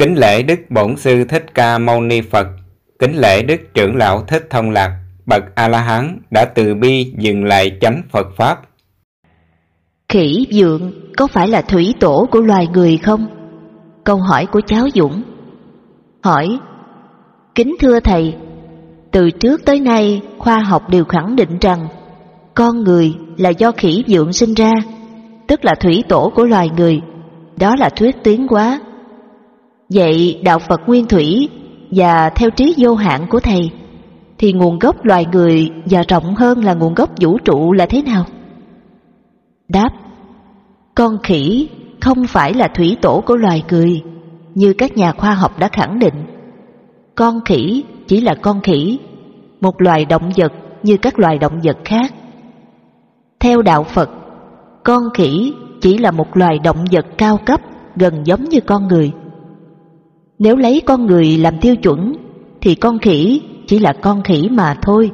Kính lễ Đức Bổn Sư Thích Ca Mâu Ni Phật, kính lễ Đức Trưởng Lão Thích Thông Lạc, bậc A-la-hán đã từ bi dừng lại chánh Phật Pháp. Khỉ dượng có phải là thủy tổ của loài người không? Câu hỏi của cháu Dũng. Hỏi, kính thưa thầy, từ trước tới nay khoa học đều khẳng định rằng con người là do khỉ dượng sinh ra, tức là thủy tổ của loài người. Đó là thuyết tiến quá Vậy đạo Phật nguyên thủy và theo trí vô hạn của Thầy thì nguồn gốc loài người và rộng hơn là nguồn gốc vũ trụ là thế nào? Đáp Con khỉ không phải là thủy tổ của loài người như các nhà khoa học đã khẳng định. Con khỉ chỉ là con khỉ, một loài động vật như các loài động vật khác. Theo đạo Phật, con khỉ chỉ là một loài động vật cao cấp gần giống như con người. Nếu lấy con người làm tiêu chuẩn thì con khỉ chỉ là con khỉ mà thôi,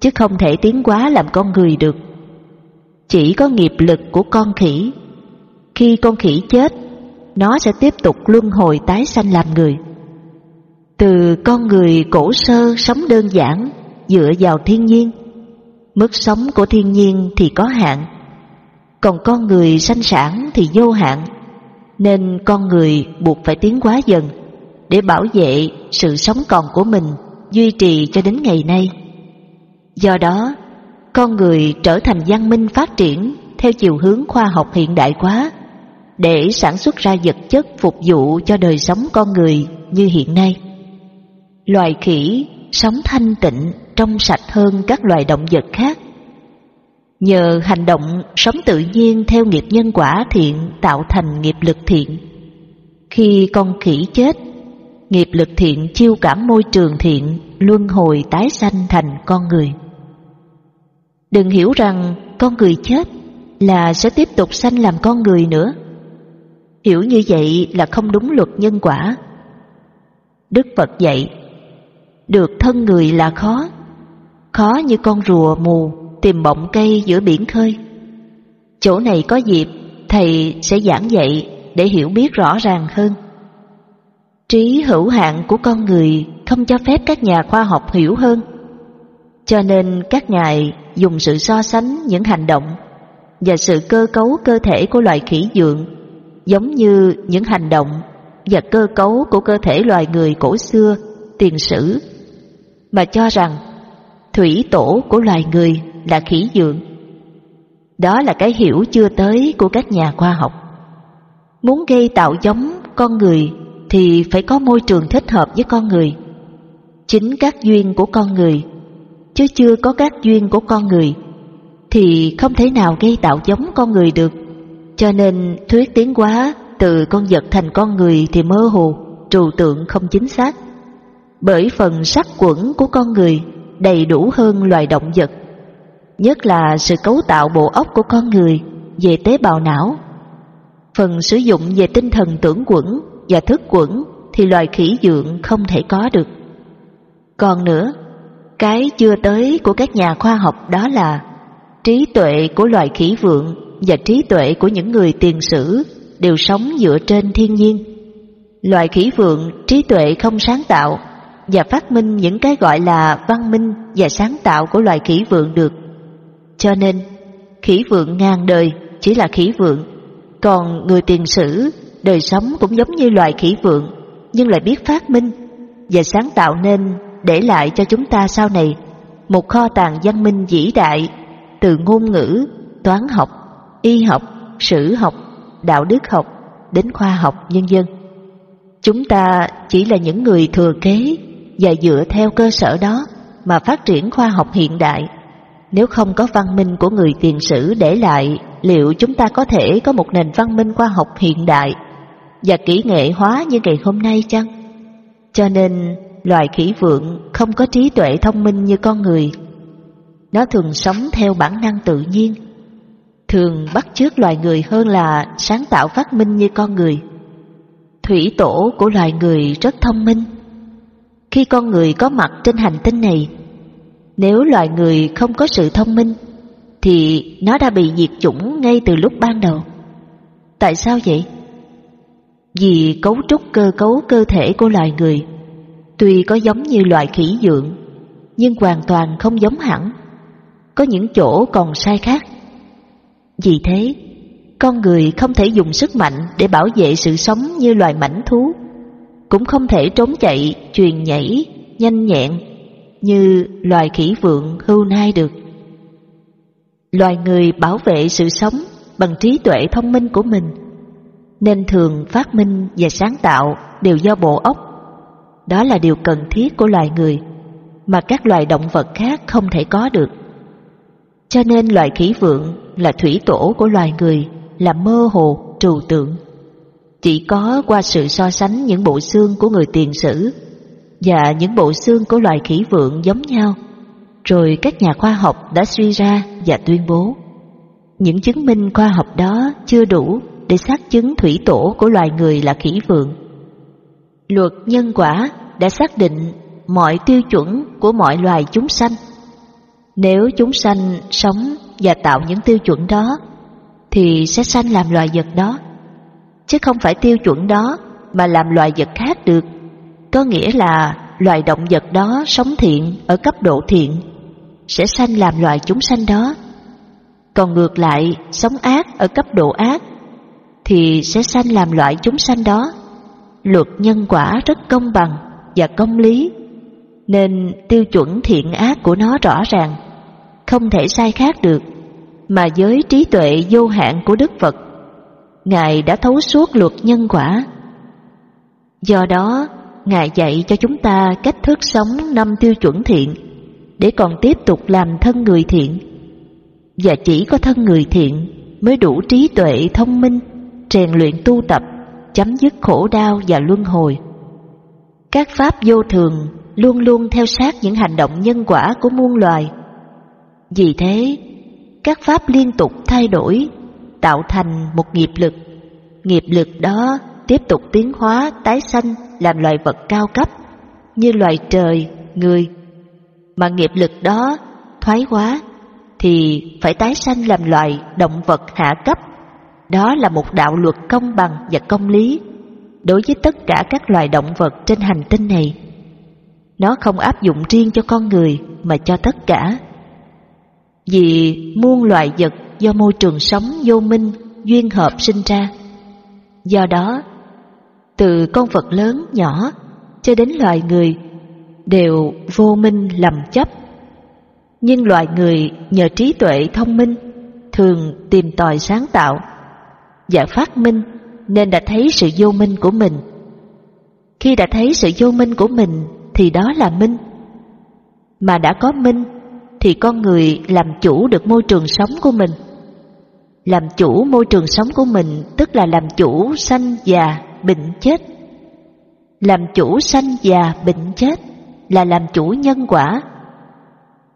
chứ không thể tiến quá làm con người được. Chỉ có nghiệp lực của con khỉ. Khi con khỉ chết, nó sẽ tiếp tục luân hồi tái sanh làm người. Từ con người cổ sơ sống đơn giản, dựa vào thiên nhiên. Mức sống của thiên nhiên thì có hạn, còn con người sanh sản thì vô hạn nên con người buộc phải tiến hóa dần để bảo vệ sự sống còn của mình duy trì cho đến ngày nay. Do đó, con người trở thành văn minh phát triển theo chiều hướng khoa học hiện đại quá để sản xuất ra vật chất phục vụ cho đời sống con người như hiện nay. Loài khỉ sống thanh tịnh, trong sạch hơn các loài động vật khác Nhờ hành động sống tự nhiên theo nghiệp nhân quả thiện tạo thành nghiệp lực thiện. Khi con khỉ chết, nghiệp lực thiện chiêu cảm môi trường thiện luân hồi tái sanh thành con người. Đừng hiểu rằng con người chết là sẽ tiếp tục sanh làm con người nữa. Hiểu như vậy là không đúng luật nhân quả. Đức Phật dạy, được thân người là khó, khó như con rùa mù tìm bọng cây giữa biển khơi. Chỗ này có dịp, thầy sẽ giảng dạy để hiểu biết rõ ràng hơn. Trí hữu hạn của con người không cho phép các nhà khoa học hiểu hơn. Cho nên các ngài dùng sự so sánh những hành động và sự cơ cấu cơ thể của loài khỉ dượng giống như những hành động và cơ cấu của cơ thể loài người cổ xưa, tiền sử mà cho rằng thủy tổ của loài người là khỉ dượng. Đó là cái hiểu chưa tới của các nhà khoa học. Muốn gây tạo giống con người thì phải có môi trường thích hợp với con người. Chính các duyên của con người, chứ chưa có các duyên của con người, thì không thể nào gây tạo giống con người được. Cho nên thuyết tiến hóa từ con vật thành con người thì mơ hồ, trừu tượng không chính xác. Bởi phần sắc quẩn của con người đầy đủ hơn loài động vật nhất là sự cấu tạo bộ óc của con người về tế bào não. Phần sử dụng về tinh thần tưởng quẩn và thức quẩn thì loài khỉ dượng không thể có được. Còn nữa, cái chưa tới của các nhà khoa học đó là trí tuệ của loài khỉ vượng và trí tuệ của những người tiền sử đều sống dựa trên thiên nhiên. Loài khỉ vượng trí tuệ không sáng tạo và phát minh những cái gọi là văn minh và sáng tạo của loài khỉ vượng được cho nên, khỉ vượng ngàn đời chỉ là khỉ vượng, còn người tiền sử, đời sống cũng giống như loài khỉ vượng, nhưng lại biết phát minh và sáng tạo nên để lại cho chúng ta sau này một kho tàng văn minh vĩ đại từ ngôn ngữ, toán học, y học, sử học, đạo đức học đến khoa học nhân dân. Chúng ta chỉ là những người thừa kế và dựa theo cơ sở đó mà phát triển khoa học hiện đại nếu không có văn minh của người tiền sử để lại, liệu chúng ta có thể có một nền văn minh khoa học hiện đại và kỹ nghệ hóa như ngày hôm nay chăng? Cho nên, loài khỉ vượng không có trí tuệ thông minh như con người. Nó thường sống theo bản năng tự nhiên, thường bắt chước loài người hơn là sáng tạo phát minh như con người. Thủy tổ của loài người rất thông minh. Khi con người có mặt trên hành tinh này, nếu loài người không có sự thông minh Thì nó đã bị diệt chủng ngay từ lúc ban đầu. Tại sao vậy? Vì cấu trúc cơ cấu cơ thể của loài người Tuy có giống như loài khỉ dượng Nhưng hoàn toàn không giống hẳn. Có những chỗ còn sai khác. Vì thế Con người không thể dùng sức mạnh Để bảo vệ sự sống như loài mảnh thú Cũng không thể trốn chạy, truyền nhảy, nhanh nhẹn như loài khỉ vượng hưu nai được Loài người bảo vệ sự sống Bằng trí tuệ thông minh của mình Nên thường phát minh và sáng tạo Đều do bộ óc đó là điều cần thiết của loài người mà các loài động vật khác không thể có được. Cho nên loài khỉ vượng là thủy tổ của loài người là mơ hồ, trừu tượng. Chỉ có qua sự so sánh những bộ xương của người tiền sử và những bộ xương của loài khỉ vượng giống nhau, rồi các nhà khoa học đã suy ra và tuyên bố. Những chứng minh khoa học đó chưa đủ để xác chứng thủy tổ của loài người là khỉ vượng Luật nhân quả đã xác định mọi tiêu chuẩn của mọi loài chúng sanh. Nếu chúng sanh sống và tạo những tiêu chuẩn đó, thì sẽ sanh làm loài vật đó. Chứ không phải tiêu chuẩn đó mà làm loài vật khác được. Có nghĩa là loài động vật đó sống thiện ở cấp độ thiện, sẽ sanh làm loài chúng sanh đó. Còn ngược lại, sống ác ở cấp độ ác, thì sẽ sanh làm loại chúng sanh đó luật nhân quả rất công bằng và công lý, nên tiêu chuẩn thiện ác của nó rõ ràng, không thể sai khác được, mà với trí tuệ vô hạn của Đức Phật, Ngài đã thấu suốt luật nhân quả. Do đó, Ngài dạy cho chúng ta cách thức sống năm tiêu chuẩn thiện, để còn tiếp tục làm thân người thiện. Và chỉ có thân người thiện mới đủ trí tuệ thông minh, rèn luyện tu tập chấm dứt khổ đau và luân hồi. Các pháp vô thường luôn luôn theo sát những hành động nhân quả của muôn loài. Vì thế, các pháp liên tục thay đổi, tạo thành một nghiệp lực. Nghiệp lực đó tiếp tục tiến hóa tái sanh làm loài vật cao cấp như loài trời, người. Mà nghiệp lực đó thoái hóa thì phải tái sanh làm loài động vật hạ cấp đó là một đạo luật công bằng và công lý đối với tất cả các loài động vật trên hành tinh này. Nó không áp dụng riêng cho con người mà cho tất cả. Vì muôn loài vật do môi trường sống vô minh, duyên hợp sinh ra. Do đó, từ con vật lớn nhỏ cho đến loài người đều vô minh lầm chấp. Nhưng loài người nhờ trí tuệ thông minh thường tìm tòi sáng tạo và phát minh nên đã thấy sự vô minh của mình. Khi đã thấy sự vô minh của mình thì đó là minh. Mà đã có minh thì con người làm chủ được môi trường sống của mình. Làm chủ môi trường sống của mình tức là làm chủ sanh già, bệnh chết. Làm chủ sanh già, bệnh chết là làm chủ nhân quả.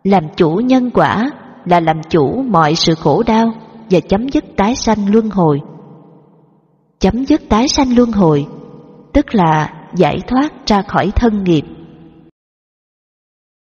Làm chủ nhân quả là làm chủ mọi sự khổ đau và chấm dứt tái sanh luân hồi chấm dứt tái sanh luân hồi, tức là giải thoát ra khỏi thân nghiệp